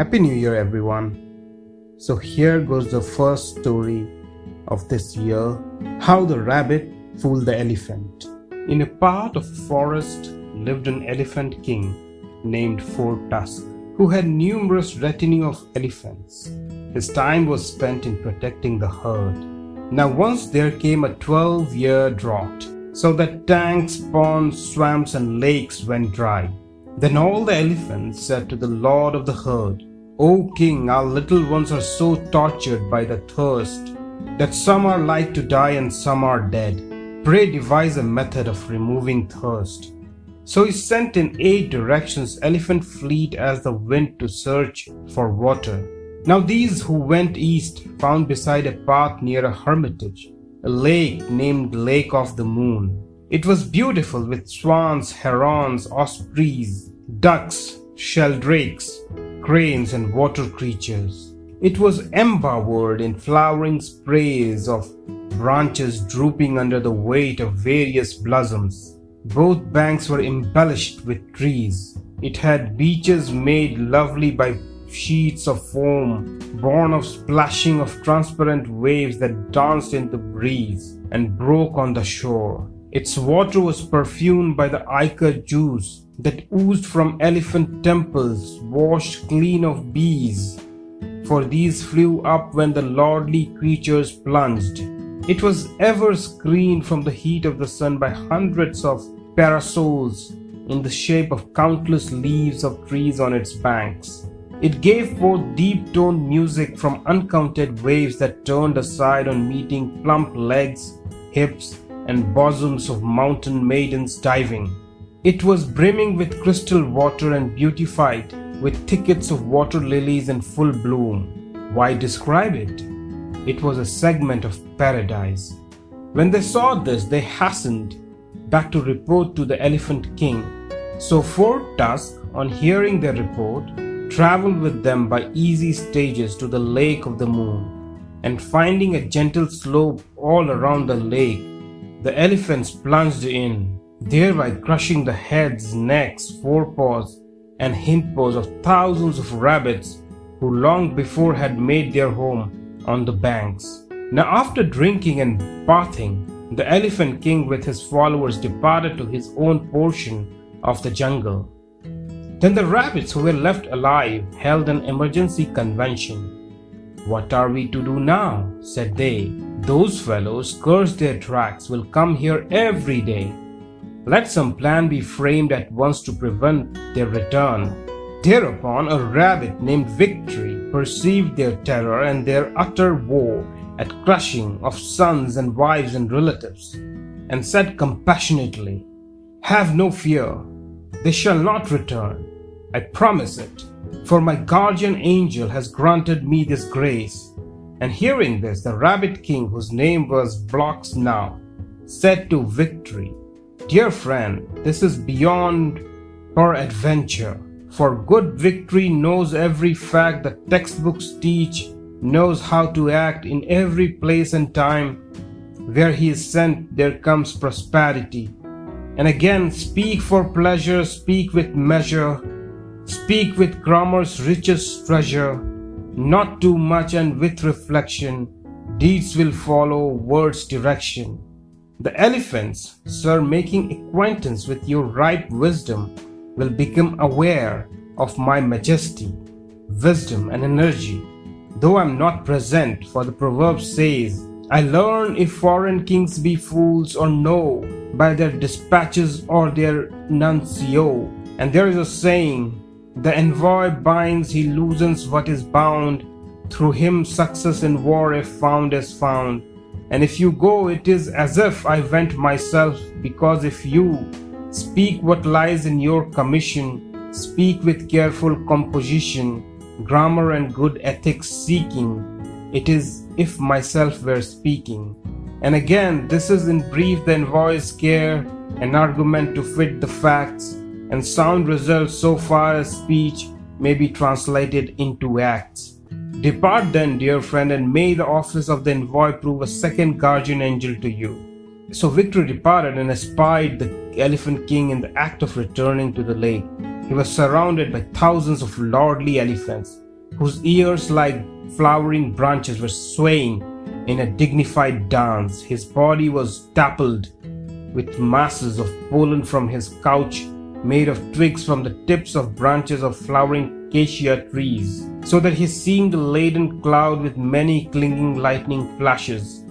Happy New Year, everyone. So, here goes the first story of this year How the Rabbit Fooled the Elephant. In a part of forest lived an elephant king named Four Tusk, who had numerous retinue of elephants. His time was spent in protecting the herd. Now, once there came a 12 year drought, so that tanks, ponds, swamps, and lakes went dry. Then all the elephants said to the lord of the herd, O king, our little ones are so tortured by the thirst that some are like to die and some are dead. Pray devise a method of removing thirst. So he sent in eight directions elephant fleet as the wind to search for water. Now these who went east found beside a path near a hermitage a lake named Lake of the Moon. It was beautiful with swans, herons, ospreys, ducks, sheldrakes, cranes, and water creatures. It was embowered in flowering sprays of branches drooping under the weight of various blossoms. Both banks were embellished with trees. It had beaches made lovely by sheets of foam, born of splashing of transparent waves that danced in the breeze and broke on the shore. Its water was perfumed by the ichor juice that oozed from elephant temples, washed clean of bees, for these flew up when the lordly creatures plunged. It was ever screened from the heat of the sun by hundreds of parasols in the shape of countless leaves of trees on its banks. It gave forth deep toned music from uncounted waves that turned aside on meeting plump legs, hips, and bosoms of mountain maidens diving. It was brimming with crystal water and beautified with thickets of water lilies in full bloom. Why describe it? It was a segment of paradise. When they saw this, they hastened back to report to the Elephant King. So Four Tusk, on hearing their report, traveled with them by easy stages to the lake of the moon, and finding a gentle slope all around the lake, the elephants plunged in, thereby crushing the heads, necks, forepaws, and hindpaws of thousands of rabbits who long before had made their home on the banks. Now, after drinking and bathing, the Elephant King with his followers departed to his own portion of the jungle. Then the rabbits who were left alive held an emergency convention. What are we to do now? said they. Those fellows, curse their tracks, will come here every day. Let some plan be framed at once to prevent their return. Thereupon a rabbit named Victory perceived their terror and their utter woe at crushing of sons and wives and relatives, and said compassionately, Have no fear, they shall not return. I promise it, for my guardian angel has granted me this grace. And hearing this, the rabbit king, whose name was Blocksnout, said to Victory, Dear friend, this is beyond peradventure, for good Victory knows every fact that textbooks teach, knows how to act in every place and time. Where he is sent, there comes prosperity. And again, speak for pleasure, speak with measure, Speak with grammar's richest treasure, not too much and with reflection. Deeds will follow words' direction. The elephants, sir, making acquaintance with your ripe wisdom, will become aware of my majesty, wisdom, and energy. Though I'm not present, for the proverb says, I learn if foreign kings be fools or no, by their dispatches or their nuncio. And there is a saying, the envoy binds, he loosens what is bound. Through him, success in war, if found, is found. And if you go, it is as if I went myself, because if you speak what lies in your commission, speak with careful composition, grammar and good ethics seeking, it is if myself were speaking. And again, this is in brief the envoy's care, an argument to fit the facts and sound results so far as speech may be translated into acts. Depart then, dear friend, and may the office of the envoy prove a second guardian angel to you. So Victor departed and espied the elephant king in the act of returning to the lake. He was surrounded by thousands of lordly elephants, whose ears, like flowering branches, were swaying in a dignified dance. His body was dappled with masses of pollen from his couch made of twigs from the tips of branches of flowering acacia trees, so that he seemed a laden cloud with many clinging lightning flashes.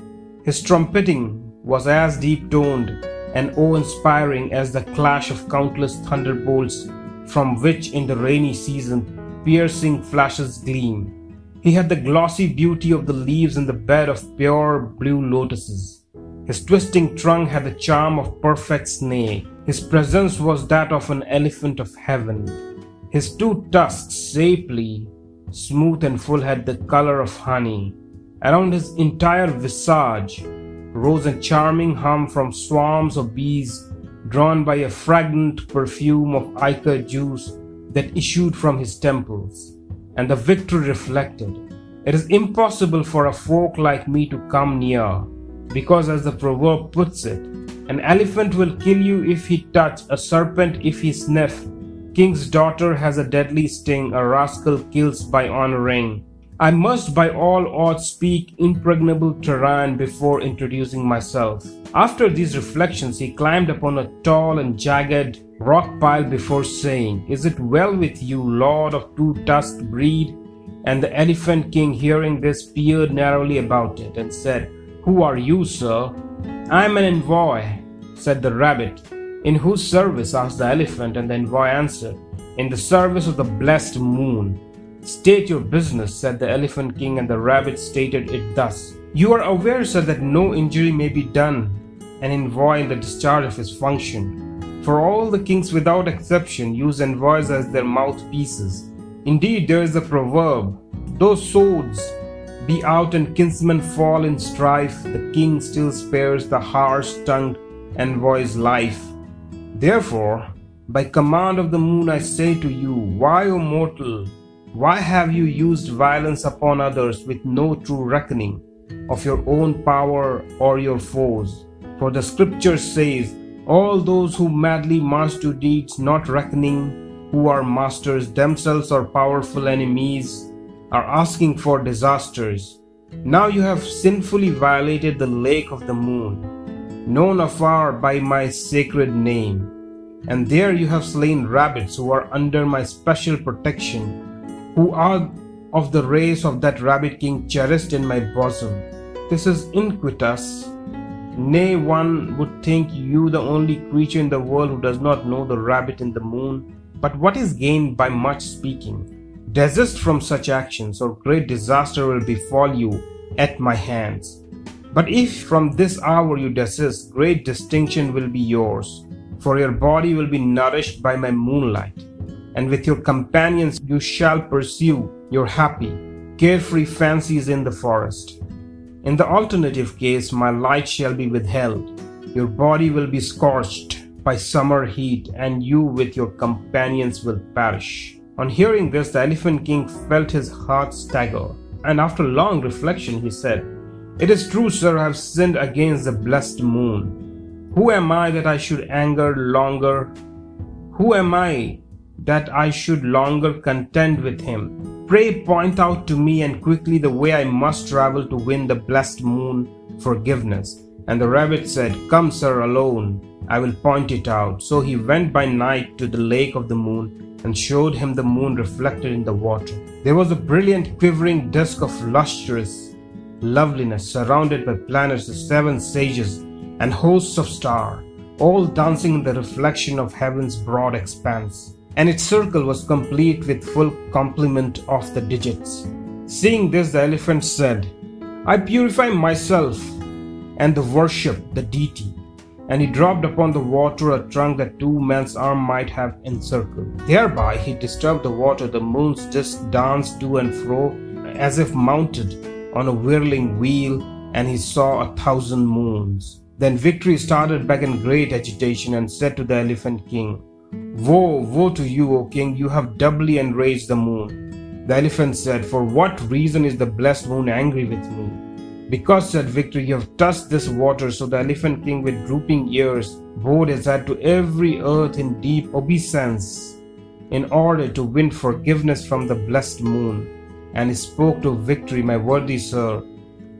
His trumpeting was as deep toned and awe inspiring as the clash of countless thunderbolts from which in the rainy season piercing flashes gleam. He had the glossy beauty of the leaves in the bed of pure blue lotuses. His twisting trunk had the charm of perfect snake. His presence was that of an elephant of heaven. His two tusks, shapely, smooth and full, had the color of honey. Around his entire visage rose a charming hum from swarms of bees drawn by a fragrant perfume of ichor juice that issued from his temples. And the victor reflected, It is impossible for a folk like me to come near, because as the proverb puts it, an elephant will kill you if he touch, a serpent if he sniff. King's daughter has a deadly sting, a rascal kills by honoring. I must by all odds speak impregnable terrain before introducing myself. After these reflections, he climbed upon a tall and jagged rock pile before saying, Is it well with you, lord of two tusked breed? And the elephant king, hearing this, peered narrowly about it and said, Who are you, sir? I am an envoy, said the rabbit. In whose service? asked the elephant, and the envoy answered, In the service of the blessed moon. State your business, said the Elephant King, and the rabbit stated it thus You are aware, sir, that no injury may be done an envoy in the discharge of his function. For all the kings without exception use envoys as their mouthpieces. Indeed, there is a proverb though swords be out and kinsmen fall in strife, the king still spares the harsh tongued envoy's life. Therefore, by command of the moon, I say to you, Why, O mortal, why have you used violence upon others with no true reckoning of your own power or your foes? For the scripture says, All those who madly march to deeds not reckoning, who are masters themselves or powerful enemies, are asking for disasters. Now you have sinfully violated the lake of the moon, known afar by my sacred name. And there you have slain rabbits who are under my special protection who are of the race of that rabbit king cherished in my bosom. This is iniquitous. Nay, one would think you the only creature in the world who does not know the rabbit in the moon. But what is gained by much speaking? Desist from such actions, or great disaster will befall you at my hands. But if from this hour you desist, great distinction will be yours, for your body will be nourished by my moonlight and with your companions you shall pursue your happy, carefree fancies in the forest. In the alternative case, my light shall be withheld. Your body will be scorched by summer heat, and you with your companions will perish. On hearing this, the Elephant King felt his heart stagger, and after long reflection, he said, It is true, sir, I have sinned against the blessed moon. Who am I that I should anger longer? Who am I that I should longer contend with him. Pray point out to me and quickly the way I must travel to win the blessed moon forgiveness. And the rabbit said, Come, sir, alone. I will point it out. So he went by night to the lake of the moon and showed him the moon reflected in the water. There was a brilliant quivering disk of lustrous loveliness surrounded by planets, the seven sages, and hosts of stars, all dancing in the reflection of heaven's broad expanse and its circle was complete with full complement of the digits. Seeing this, the elephant said, I purify myself and the worship the deity. And he dropped upon the water a trunk that two men's arm might have encircled. Thereby he disturbed the water. The moon's disk danced to and fro as if mounted on a whirling wheel, and he saw a thousand moons. Then Victory started back in great agitation and said to the Elephant King, Woe, woe to you, O king, you have doubly enraged the moon. The elephant said, For what reason is the blessed moon angry with me? Because, said Victory, you have touched this water. So the elephant king, with drooping ears, bowed his head to every earth in deep obeisance in order to win forgiveness from the blessed moon. And he spoke to victory, my worthy sir.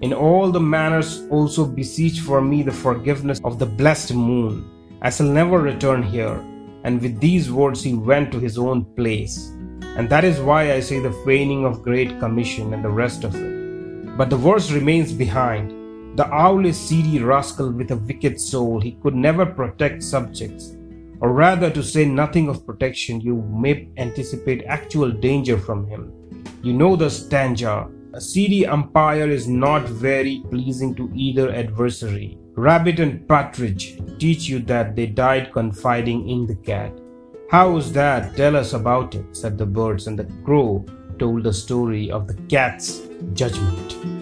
In all the manners also beseech for me the forgiveness of the blessed moon. I shall never return here. And with these words he went to his own place. And that is why I say the feigning of great commission and the rest of it. But the verse remains behind. The owl is seedy rascal with a wicked soul. He could never protect subjects. Or rather, to say nothing of protection, you may anticipate actual danger from him. You know the stanza a seedy umpire is not very pleasing to either adversary. Rabbit and Partridge teach you that they died confiding in the cat. How is that? Tell us about it, said the birds, and the crow told the story of the cat's judgment.